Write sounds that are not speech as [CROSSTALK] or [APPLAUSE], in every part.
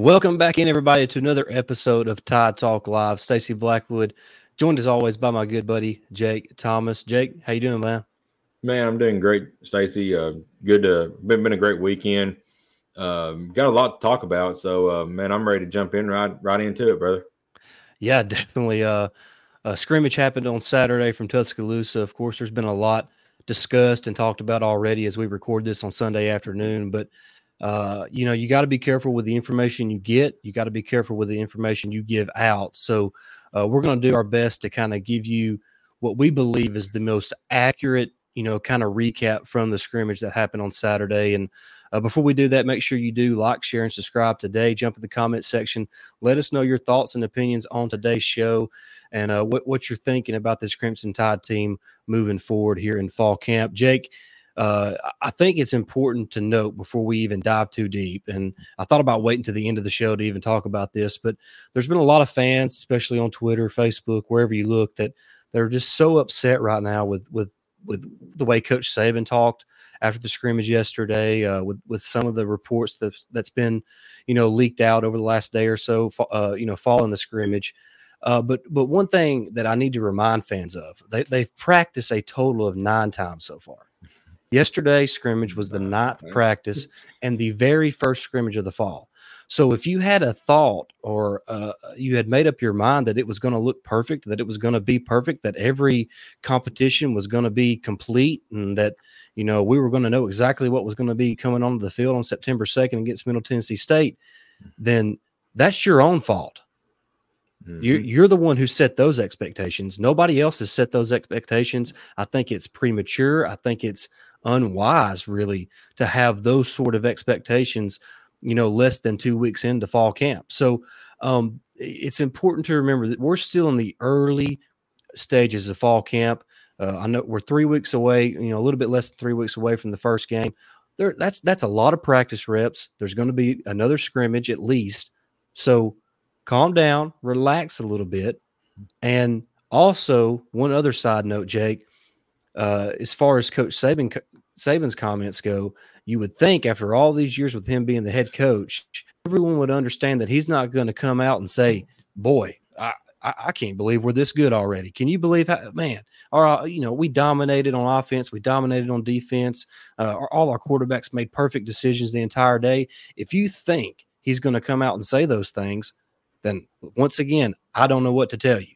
Welcome back in, everybody, to another episode of Tide Talk Live. Stacey Blackwood, joined as always by my good buddy Jake Thomas. Jake, how you doing, man? Man, I'm doing great, Stacey. Uh, good to been been a great weekend. Um, got a lot to talk about, so uh, man, I'm ready to jump in right right into it, brother. Yeah, [LAUGHS] definitely. Uh, a scrimmage happened on Saturday from Tuscaloosa. Of course, there's been a lot discussed and talked about already as we record this on Sunday afternoon, but uh, you know, you got to be careful with the information you get. You got to be careful with the information you give out. So, uh, we're going to do our best to kind of give you what we believe is the most accurate, you know, kind of recap from the scrimmage that happened on Saturday. And uh, before we do that, make sure you do like, share, and subscribe today. Jump in the comment section. Let us know your thoughts and opinions on today's show and uh, what, what you're thinking about this Crimson Tide team moving forward here in fall camp. Jake, uh, I think it's important to note before we even dive too deep. And I thought about waiting to the end of the show to even talk about this, but there's been a lot of fans, especially on Twitter, Facebook, wherever you look, that they're just so upset right now with with with the way Coach Saban talked after the scrimmage yesterday, uh, with with some of the reports that that's been, you know, leaked out over the last day or so, uh, you know, following the scrimmage. Uh, but but one thing that I need to remind fans of, they, they've practiced a total of nine times so far. Yesterday scrimmage was the ninth practice and the very first scrimmage of the fall. So if you had a thought or uh, you had made up your mind that it was going to look perfect, that it was going to be perfect, that every competition was going to be complete, and that you know we were going to know exactly what was going to be coming onto the field on September second against Middle Tennessee State, then that's your own fault. Mm-hmm. You're, you're the one who set those expectations. Nobody else has set those expectations. I think it's premature. I think it's unwise, really, to have those sort of expectations, you know, less than two weeks into fall camp. So um, it's important to remember that we're still in the early stages of fall camp. Uh, I know we're three weeks away, you know, a little bit less than three weeks away from the first game. There, that's that's a lot of practice reps. There's going to be another scrimmage at least. So calm down, relax a little bit. And also, one other side note, Jake, uh, as far as Coach Saban, Saban's comments go, you would think after all these years with him being the head coach, everyone would understand that he's not going to come out and say, "Boy, I, I, I, can't believe we're this good already." Can you believe how, man? Our, you know, we dominated on offense, we dominated on defense. Uh, all our quarterbacks made perfect decisions the entire day. If you think he's going to come out and say those things, then once again, I don't know what to tell you.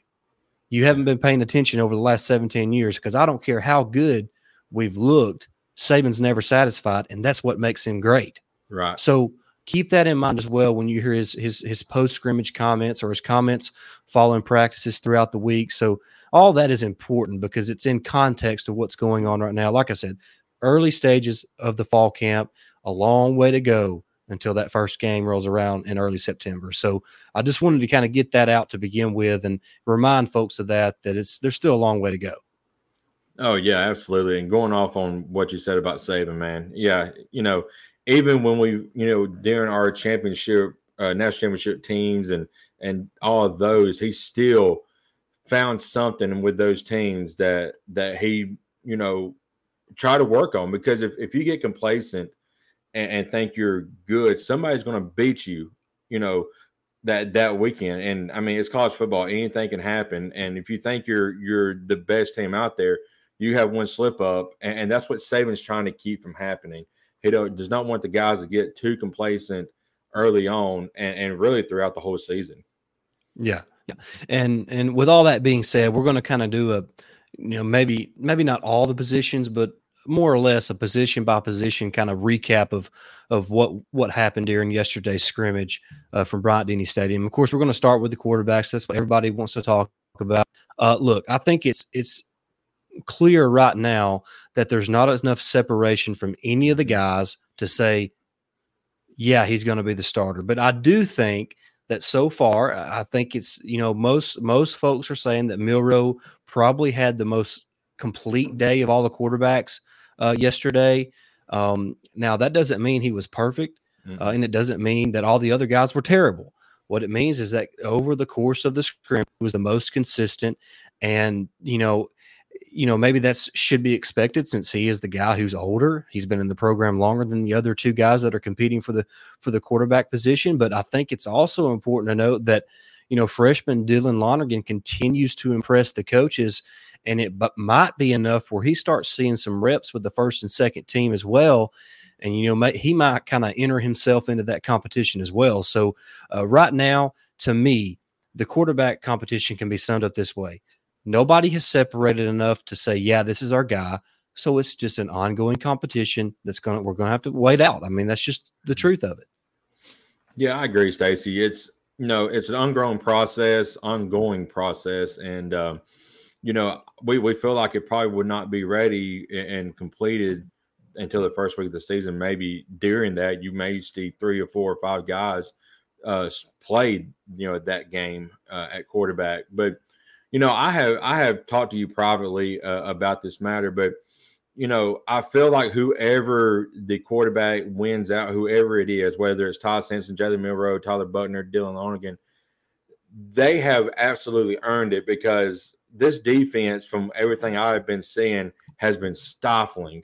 You haven't been paying attention over the last 17 years because I don't care how good we've looked, Saban's never satisfied, and that's what makes him great. Right. So keep that in mind as well when you hear his his his post scrimmage comments or his comments following practices throughout the week. So all that is important because it's in context of what's going on right now. Like I said, early stages of the fall camp, a long way to go until that first game rolls around in early September. So I just wanted to kind of get that out to begin with and remind folks of that that it's there's still a long way to go. Oh yeah, absolutely. And going off on what you said about Saban, man, yeah, you know, even when we, you know, during our championship, uh, national championship teams and and all of those, he still found something with those teams that that he, you know, try to work on because if if you get complacent and, and think you're good, somebody's going to beat you, you know, that that weekend. And I mean, it's college football; anything can happen. And if you think you're you're the best team out there, you have one slip up, and, and that's what Saban's trying to keep from happening. He does not want the guys to get too complacent early on, and, and really throughout the whole season. Yeah, yeah, and and with all that being said, we're going to kind of do a, you know, maybe maybe not all the positions, but more or less a position by position kind of recap of of what what happened during yesterday's scrimmage uh, from Bryant Denny Stadium. Of course, we're going to start with the quarterbacks. That's what everybody wants to talk about. Uh, look, I think it's it's clear right now that there's not enough separation from any of the guys to say, yeah, he's going to be the starter. But I do think that so far, I think it's you know most most folks are saying that Milroe probably had the most complete day of all the quarterbacks uh, yesterday. Um, now that doesn't mean he was perfect, mm-hmm. uh, and it doesn't mean that all the other guys were terrible. What it means is that over the course of the scrimmage, was the most consistent, and you know, you know, maybe that's should be expected since he is the guy who's older. He's been in the program longer than the other two guys that are competing for the for the quarterback position. But I think it's also important to note that, you know, freshman Dylan Lonergan continues to impress the coaches, and it but might be enough where he starts seeing some reps with the first and second team as well. And you know, he might kind of enter himself into that competition as well. So uh, right now, to me, the quarterback competition can be summed up this way Nobody has separated enough to say, yeah, this is our guy. So it's just an ongoing competition that's going to, we're going to have to wait out. I mean, that's just the mm-hmm. truth of it. Yeah, I agree, Stacey. It's, you know, it's an ungrown process, ongoing process. And, um, you know, we, we feel like it probably would not be ready and completed until the first week of the season. Maybe during that, you may see three or four or five guys uh, played, you know, that game uh, at quarterback. But you know, I have I have talked to you privately uh, about this matter, but you know, I feel like whoever the quarterback wins out, whoever it is, whether it's Ty Simpson, Jalen Milroe, Tyler Buchner, Dylan Lonergan, they have absolutely earned it because this defense, from everything I've been seeing, has been stifling,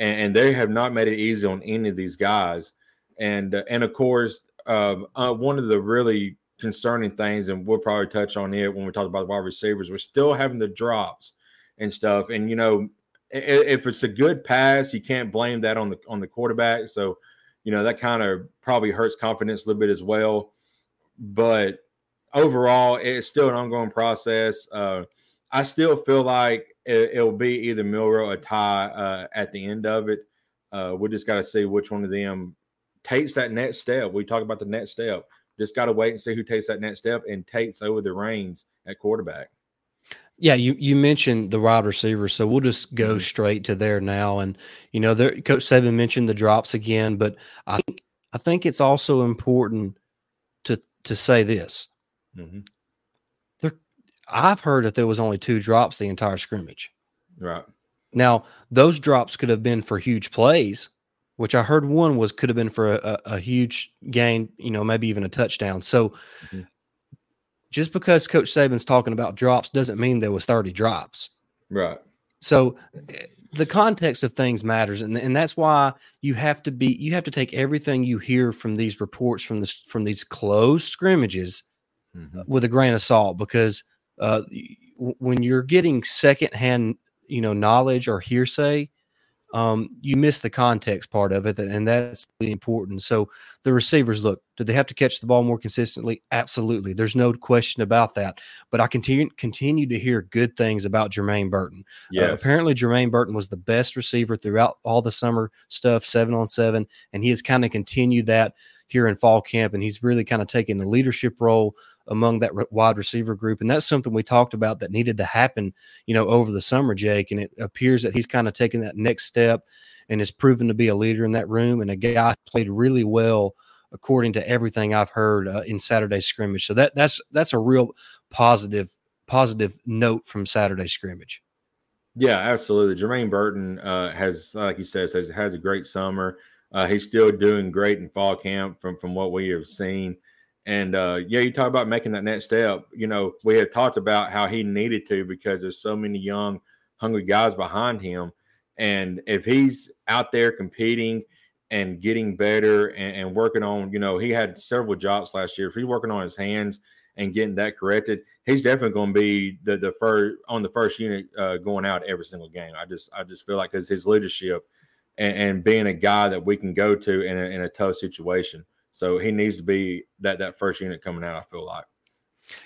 and, and they have not made it easy on any of these guys. And uh, and of course, uh, uh, one of the really concerning things, and we'll probably touch on it when we talk about the wide receivers. We're still having the drops and stuff, and you know, if it's a good pass, you can't blame that on the on the quarterback. So, you know, that kind of probably hurts confidence a little bit as well. But overall, it's still an ongoing process. Uh, I still feel like it, will be either Milroe or Ty uh, at the end of it. Uh, we just got to see which one of them takes that next step. We talk about the next step. Just got to wait and see who takes that next step and takes over the reins at quarterback. Yeah, you you mentioned the wide receivers, so we'll just go mm-hmm. straight to there now. And you know, there, Coach Saban mentioned the drops again, but I think I think it's also important to to say this. Mm-hmm. There, I've heard that there was only two drops the entire scrimmage. Right now, those drops could have been for huge plays, which I heard one was could have been for a, a huge gain, you know, maybe even a touchdown. So mm-hmm. just because Coach Saban's talking about drops doesn't mean there was 30 drops. Right. So the context of things matters, and, and that's why you have to be you have to take everything you hear from these reports from this from these closed scrimmages mm-hmm. with a grain of salt because uh, when you're getting secondhand you know knowledge or hearsay um, you miss the context part of it, and that's really important. So the receivers, look, do they have to catch the ball more consistently? Absolutely. There's no question about that. But I continue continue to hear good things about Jermaine Burton. Uh, yes. Uh, apparently, Jermaine Burton was the best receiver throughout all the summer stuff, seven on seven, and he has kind of continued that here in fall camp, and he's really kind of taken the leadership role among that wide receiver group, and that's something we talked about that needed to happen, you know, over the summer, Jake. And it appears that he's kind of taken that next step and has proven to be a leader in that room and a guy played really well according to everything I've heard uh, in Saturday scrimmage. So that that's that's a real positive positive note from Saturday scrimmage. Yeah, absolutely. Jermaine Burton uh, has, like you said, has had a great summer. Uh, he's still doing great in fall camp from from what we have seen. And uh, yeah, you talk about making that next step. You know, we had talked about how he needed to because there's so many young, hungry guys behind him. And if he's out there competing and getting better and, and working on, you know, he had several jobs last year. If he's working on his hands and getting that corrected, he's definitely going to be the the first on the first unit uh, going out every single game. I just I just feel like because his leadership and, and, being a guy that we can go to in a, in a tough situation. So he needs to be that that first unit coming out. I feel like.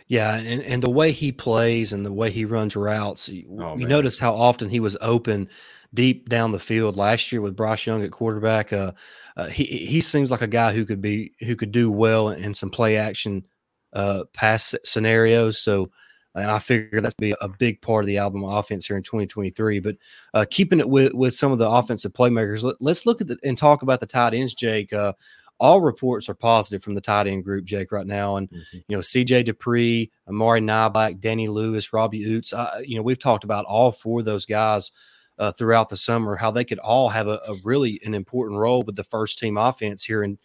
Yeah, and, and the way he plays and the way he runs routes, you, oh, you notice how often he was open deep down the field last year with Bryce Young at quarterback. Uh, uh, he he seems like a guy who could be who could do well in some play action uh, pass scenarios. So and I figure that's be a big part of the Alabama offense here in 2023. But uh, keeping it with with some of the offensive playmakers, let, us look at the, and talk about the tight ends, Jake. Uh, all reports are positive from the tight end group, Jake, right now. And mm-hmm. you know, CJ Dippre, Amari Niblack, Danny Lewis, Robbie Ouzts. Uh, you know, we've talked about all four of those guys uh, throughout the summer, how they could all have a, a, really an important role with the first team offense here in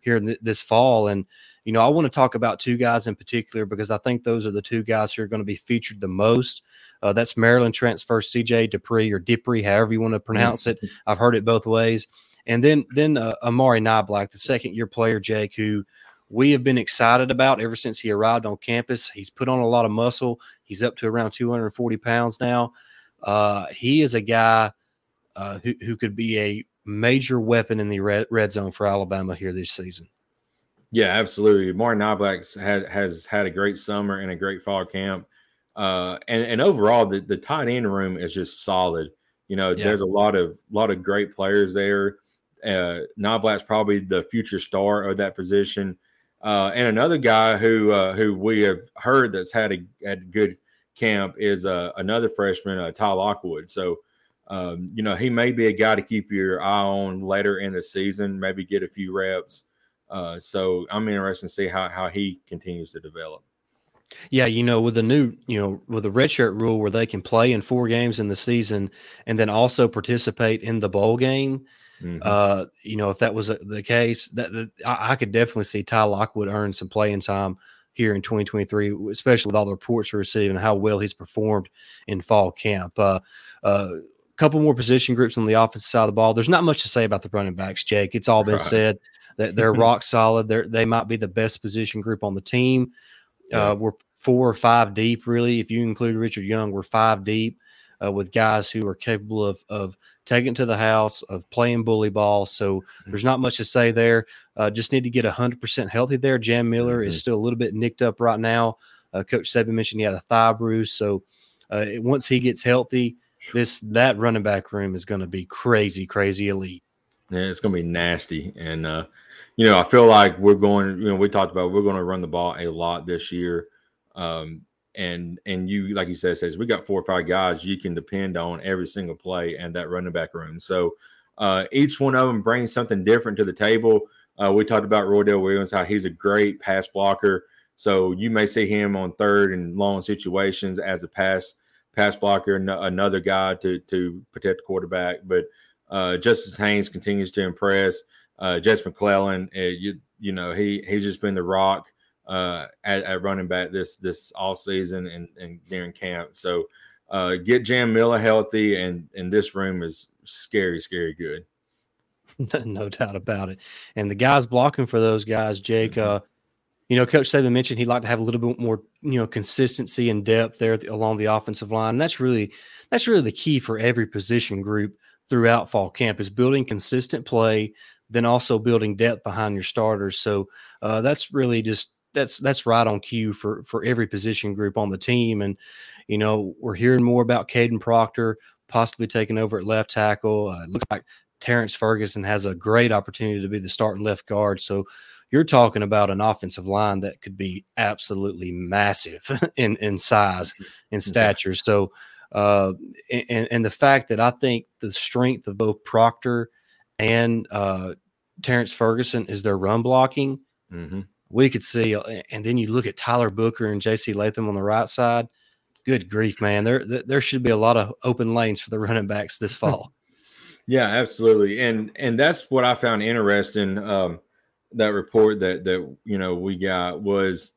here th- this fall. And you know, I want to talk about two guys in particular because I think those are the two guys who are going to be featured the most. Uh, that's Maryland transfer CJ Dippre or Dippre, however you want to pronounce it. I've heard it both ways. And then then uh, Amari Niblack, the second year player, Jake, who we have been excited about ever since he arrived on campus. He's put on a lot of muscle. He's up to around 240 pounds now. Uh, he is a guy uh, who, who could be a major weapon in the red, red zone for Alabama here this season. Yeah, absolutely. Amari Niblack's had has had a great summer and a great fall camp. Uh, and and overall, the, the tight end room is just solid. You know, yeah. there's a lot of lot of great players there. Uh, Niblack's probably the future star of that position. Uh, and another guy who uh, who we have heard that's had a had good camp is uh, another freshman, uh, Ty Lockwood. So, um, you know, he may be a guy to keep your eye on later in the season, maybe get a few reps. Uh, so I'm interested to see how, how he continues to develop. Yeah, you know, with the new, you know, with the redshirt rule where they can play in four games in the season and then also participate in the bowl game. Mm-hmm. Uh, you know, if that was the case, that, that I, I, could definitely see Ty Lockwood earn some playing time here in 2023, especially with all the reports we're receiving how well he's performed in fall camp. Uh, uh, couple more position groups on the offensive side of the ball. There's not much to say about the running backs, Jake. It's all been right. said that they're [LAUGHS] rock solid. They're, they might be the best position group on the team. Uh, we're four or five deep, really. If you include Richard Young, we're five deep uh, with guys who are capable of of taking to the house, of playing bully ball. So mm-hmm. there's not much to say there. Uh, just need to get 100% healthy there. Jam Miller mm-hmm. is still a little bit nicked up right now. Uh, Coach Saban mentioned he had a thigh bruise. So uh, once he gets healthy, this that running back room is going to be crazy, crazy elite. Yeah, it's going to be nasty. And, uh, you know, I feel like we're going, you know, we talked about we're going to run the ball a lot this year. Um, and and you like you said says we got four or five guys you can depend on every single play and that running back room. So uh, each one of them brings something different to the table. Uh, we talked about Roydell Williams, how he's a great pass blocker. So you may see him on third and long situations as a pass pass blocker, another guy to to protect the quarterback. But uh, Justice Haynes continues to impress. Uh, Jase McClellan, uh, you you know he he's just been the rock uh, at, at, running back this this all season and, and during camp. So uh, get Jam Miller healthy, and and this room is scary, scary good. [LAUGHS] no doubt about it. And the guys blocking for those guys, Jake. Mm-hmm. Uh, you know, Coach Saban mentioned he'd like to have a little bit more, you know, consistency and depth there along the offensive line. And that's really that's really the key for every position group throughout fall camp is building consistent play, then also building depth behind your starters. So uh, that's really just that's that's right on cue for for every position group on the team. And you know, we're hearing more about Kadyn Proctor possibly taking over at left tackle. Uh, looks like Terrence Ferguson has a great opportunity to be the starting left guard. So you're talking about an offensive line that could be absolutely massive [LAUGHS] in in size and stature. So uh, and and the fact that I think the strength of both Proctor and uh, Terrence Ferguson is their run blocking. Mm-hmm we could see. Uh, and then you look at Tyler Booker and J.C. Latham on the right side. Good grief, man! There there should be a lot of open lanes for the [LAUGHS] running backs this fall. [LAUGHS] yeah, absolutely, and and that's what I found interesting. Um, that report that that you know we got was,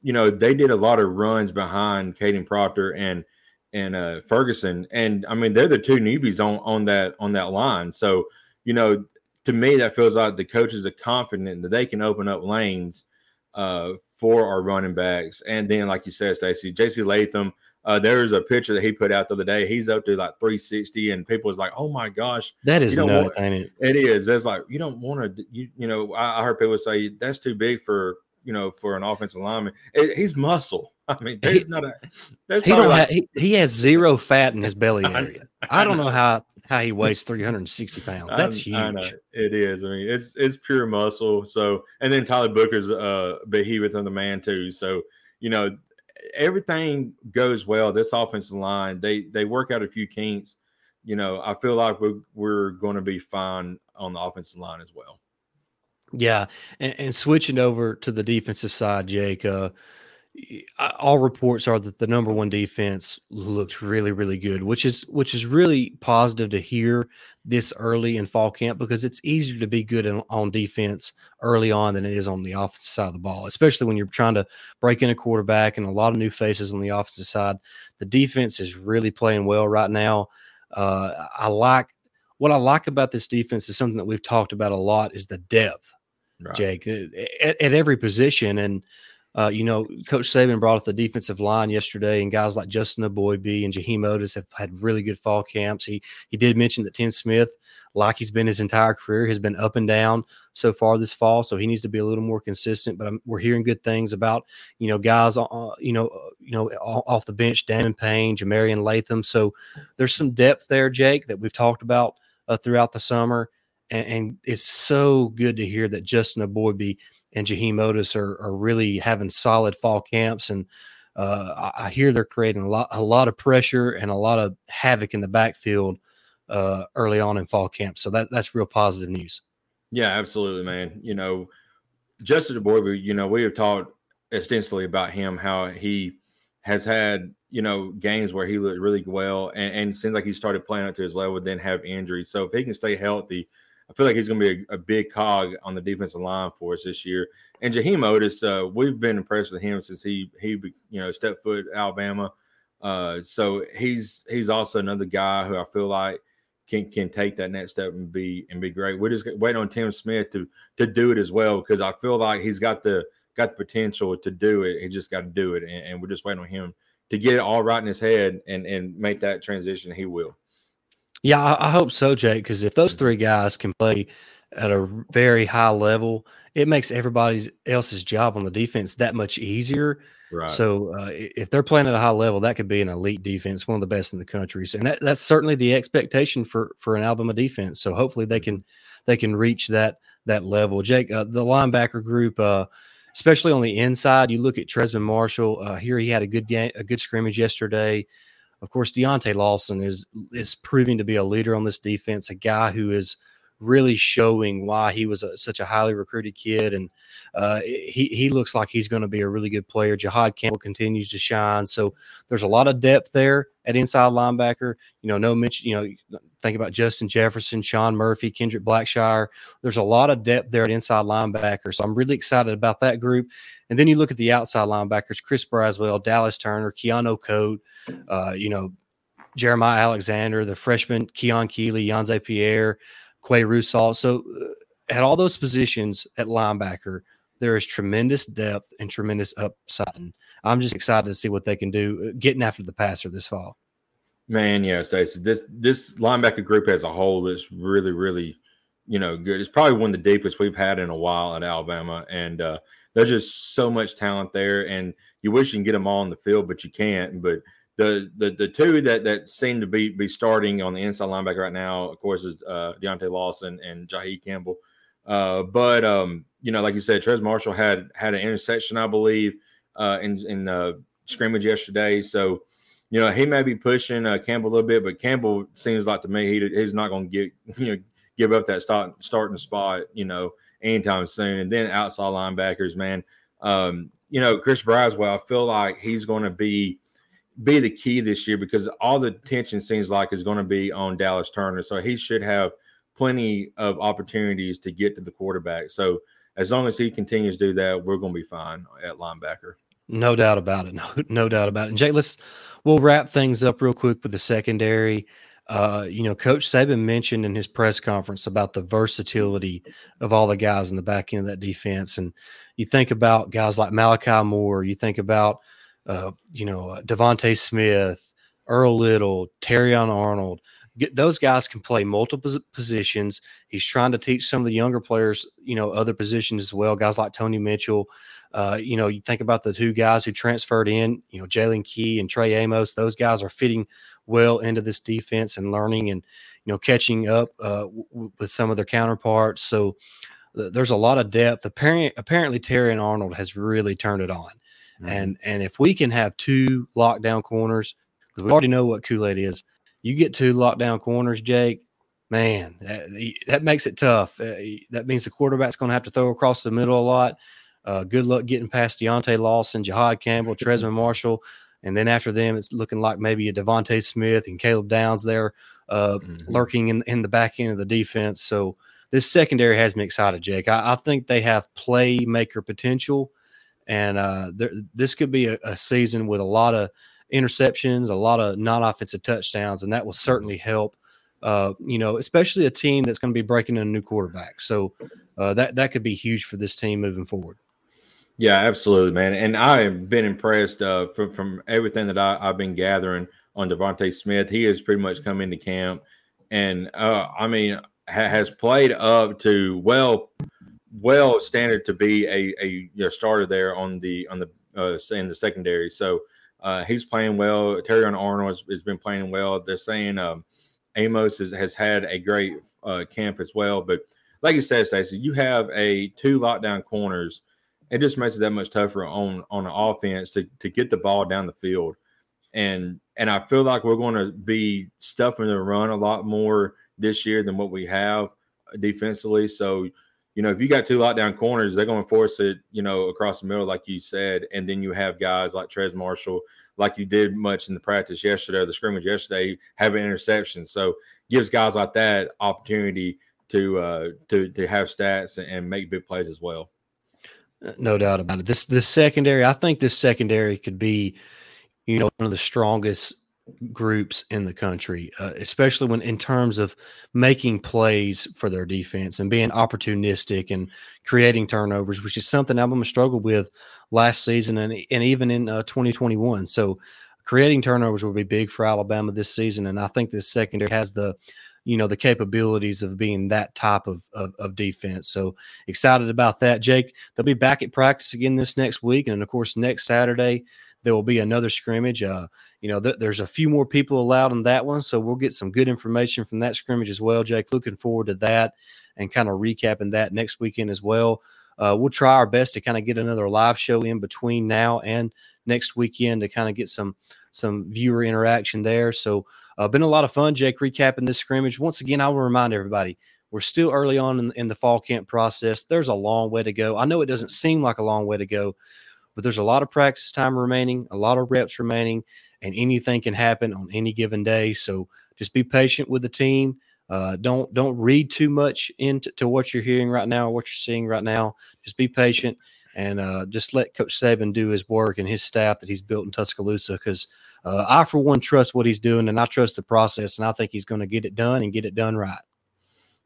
you know, they did a lot of runs behind Kadyn Proctor and and uh, Ferguson, and I mean they're the two newbies on on that on that line. So you know, to me that feels like the coaches are confident that they can open up lanes uh, for our running backs. And then, like you said, Stacey, JC Latham, uh, there's a picture that he put out the other day. He's up to like 360, and people was like, "Oh my gosh, that is nuts, want, it? It is. It's like you don't want to. You you know, I, I, heard people say that's too big for you know for an offensive lineman. It, he's muscle. [LAUGHS] I mean, there's he, not a. There's he don't like, have, he, he has zero fat in his belly [LAUGHS] area. I, I don't know how how he weighs 360 pounds. That's huge. It is. I mean, it's it's pure muscle. So, and then Tyler Booker's uh behemoth on the man too. So, you know, everything goes well. This offensive line, they they work out a few kinks. You know, I feel like we're we're going to be fine on the offensive line as well. Yeah, and, and switching over to the defensive side, Jake. Uh, all reports are that the number one defense looks really really good which is which is really positive to hear this early in fall camp because it's easier to be good in, on defense early on than it is on the offensive side of the ball especially when you're trying to break in a quarterback and a lot of new faces on the offensive side. The defense is really playing well right now. Uh, i like what i like about this defense is something that we've talked about a lot is the depth right. jake at, at every position. And uh, you know, Coach Saban brought up the defensive line yesterday, and guys like Justin Eboigbe and Jaheim Oatis have had really good fall camps. He he did mention that Tim Smith, like he's been his entire career, has been up and down so far this fall, so he needs to be a little more consistent. But I'm, we're hearing good things about you know guys, uh, you know, uh, you know, off the bench, Damon Payne, Jah-Marien Latham. So there's some depth there, Jake, that we've talked about uh, throughout the summer, and, and it's so good to hear that Justin Eboigbe – and Jaheim Oatis are, are really having solid fall camps. And uh, I, hear they're creating a lot, a lot of pressure and a lot of havoc in the backfield uh, early on in fall camp. So that that's real positive news. Yeah, absolutely, man. You know, Justin Eboigbe, you know, we have talked extensively about him, how he has had, you know, games where he looked really well and, and seems like he started playing up to his level, then have injuries. So if he can stay healthy – I feel like he's going to be a, a, big cog on the defensive line for us this year. And Jaheim Oatis, uh, we've been impressed with him since he he you know stepped foot Alabama. Uh, so he's he's also another guy who I feel like can can take that next step and be and be great. We're just waiting on Tim Smith to to do it as well because I feel like he's got the got the potential to do it. He just got to do it, and, and we're just waiting on him to get it all right in his head and and make that transition. He will. Yeah, I, I hope so, Jake. Because if those three guys can play at a very high level, it makes everybody else's job on the defense that much easier. Right. So uh, if they're playing at a high level, that could be an elite defense, one of the best in the country, and that, that's certainly the expectation for for an Alabama defense. So hopefully they can they can reach that that level. Jake, uh, the linebacker group, uh, especially on the inside, you look at Trezmen Marshall. Uh, here he had a good game, a good scrimmage yesterday. Of course, Deontae Lawson is is proving to be a leader on this defense, a guy who is really showing why he was a, such a highly recruited kid, and uh, he he looks like he's going to be a really good player. Jihaad Campbell continues to shine, so there's a lot of depth there at inside linebacker. You know, no mention. You know, think about Justin Jefferson, Shawn Murphy, Kendrick Blackshire. There's a lot of depth there at inside linebacker, so I'm really excited about that group. And then you look at the outside linebackers: Chris Braswell, Dallas Turner, Keanu Koht. Uh, you know, Jeremiah Alexander, the freshman Keon Keeley, Yhonzae Pierre. Qua Russaw. So uh, at all those positions at linebacker, there is tremendous depth and tremendous upside. And I'm just excited to see what they can do uh, getting after the passer this fall. Man, yeah, Stacey. This this linebacker group as a whole is really, really, you know, good. It's probably one of the deepest we've had in a while at Alabama, and uh, there's just so much talent there. And you wish you can get them all on the field, but you can't. But the the the two that that seem to be be starting on the inside linebacker right now, of course, is uh, Deontae Lawson and Jihaad Campbell. Uh, but um, you know, like you said, Trez Marshall had had an interception, I believe, uh, in in the scrimmage yesterday. So, you know, he may be pushing uh, Campbell a little bit, but Campbell seems like to me he he's not going to get [LAUGHS] you know give up that start starting spot, you know, anytime soon. And then outside linebackers, man, um, you know, Chris Braswell, I feel like he's going to be be the key this year because all the tension seems like is going to be on Dallas Turner. So he should have plenty of opportunities to get to the quarterback. So as long as he continues to do that, we're going to be fine at linebacker. No doubt about it. [LAUGHS] No, no doubt about it. And Jay, let's we'll wrap things up real quick with the secondary. Uh, you know, Coach Saban mentioned in his press conference about the versatility of all the guys in the back end of that defense. And you think about guys like Malachi Moore, you think about uh, you know, uh, DeVonta Smith, Earl Little, Terrion Arnold. Get, those guys can play multiple positions. He's trying to teach some of the younger players, you know, other positions as well. Guys like Tony Mitchell. Uh, you know, you think about the two guys who transferred in, you know, Jalen Key and Trey Amos. Those guys are fitting well into this defense and learning and, you know, catching up uh, w- with some of their counterparts. So th- there's a lot of depth. Apparently, apparently Terrion Arnold has really turned it on. Mm-hmm. And and if we can have two lockdown corners, because we already know what Kool Aid is, you get two lockdown corners, Jake. Man, that, that makes it tough. Uh, that means the quarterback's going to have to throw across the middle a lot. Uh, good luck getting past Deontae Lawson, Jihaad Campbell, Trezmen Marshall, and then after them, it's looking like maybe a DeVonta Smith and Caleb Downs there uh, mm-hmm. lurking in, in the back end of the defense. So this secondary has me excited, Jake. I, I think they have playmaker potential, and uh, this could be a, a, season with a lot of interceptions, a lot of non-offensive touchdowns, and that will certainly help. Uh, you know, especially a team that's going to be breaking in a new quarterback. So uh, that that could be huge for this team moving forward. Yeah, absolutely, man. And I have been impressed uh, from from everything that I, have been gathering on DeVonta Smith. He has pretty much come into camp, and uh, I mean, ha- has played up to well, well standard to be a a you know, starter there on the on the uh, in the secondary. So uh, he's playing well. Terrion Arnold has, has, been playing well. They're saying um, Amos has, has had a great uh, camp as well, but like you said, Stacey, you have a two lockdown corners it just makes it that much tougher on on the offense to to get the ball down the field. And and I feel like we're going to be stuffing the run a lot more this year than what we have defensively. So, you know, if you got two lockdown corners, they're going to force it, you know, across the middle, like you said. And then you have guys like Trez Marshall, like you did much in the practice yesterday, or the scrimmage yesterday, having interceptions. So gives guys like that opportunity to uh to to have stats and make big plays as well. No doubt about it. This this secondary, I think this secondary could be, you know, one of the strongest groups in the country, uh, especially when in terms of making plays for their defense and being opportunistic and creating turnovers, which is something Alabama struggled with last season and and even in uh, 2021. So creating turnovers will be big for Alabama this season, and I think this secondary has the you know the capabilities of being that type of, of, of defense. So excited about that, Jake. They'll be back at practice again this next week, and of course next Saturday there will be another scrimmage. Uh, you know, th- there's a few more people allowed in that one, so we'll get some good information from that scrimmage as well, Jake. Looking forward to that and kind of recapping that next weekend as well. Uh, we'll try our best to kind of get another live show in between now and next weekend to kind of get some some viewer interaction there. So uh, been a lot of fun, Jake, recapping this scrimmage. Once again, I will remind everybody we're still early on in, in, the fall camp process. There's a long way to go. I know it doesn't seem like a long way to go, but there's a lot of practice time remaining, a lot of reps remaining, and anything can happen on any given day. So just be patient with the team. Uh, don't don't read too much into to what you're hearing right now or what you're seeing right now. Just be patient and uh, just let Coach Saban do his work and his staff that he's built in Tuscaloosa because – uh, I, for one, trust what he's doing and I trust the process, and I think he's going to get it done and get it done right.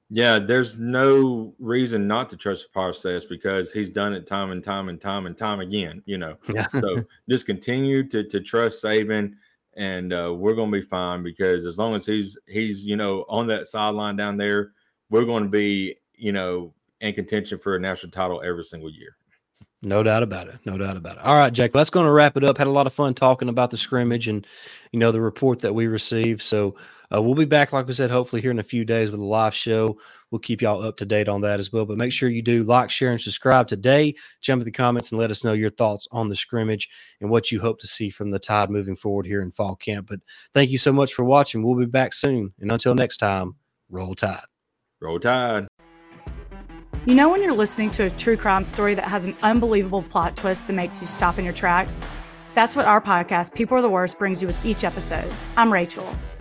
Yeah, there's no reason not to trust the process because he's done it time and time and time and time again, you know. Yeah. so [LAUGHS] just continue to to trust Saban and uh, we're going to be fine because as long as he's he's you know on that sideline down there, we're going to be you know in contention for a national title every single year. No doubt about it. No doubt about it. All right, Jack, that's going to wrap it up. Had a lot of fun talking about the scrimmage and, you know, the report that we received. So uh, we'll be back, like we said, hopefully here in a few days with a live show. We'll keep y'all up to date on that as well. But make sure you do like, share, and subscribe today. Jump in the comments and let us know your thoughts on the scrimmage and what you hope to see from the Tide moving forward here in fall camp. But thank you so much for watching. We'll be back soon. And until next time, roll tide. Roll tide. You know, when you're listening to a true crime story that has an unbelievable plot twist that makes you stop in your tracks? That's what our podcast, People Are the Worst, brings you with each episode. I'm Rachel.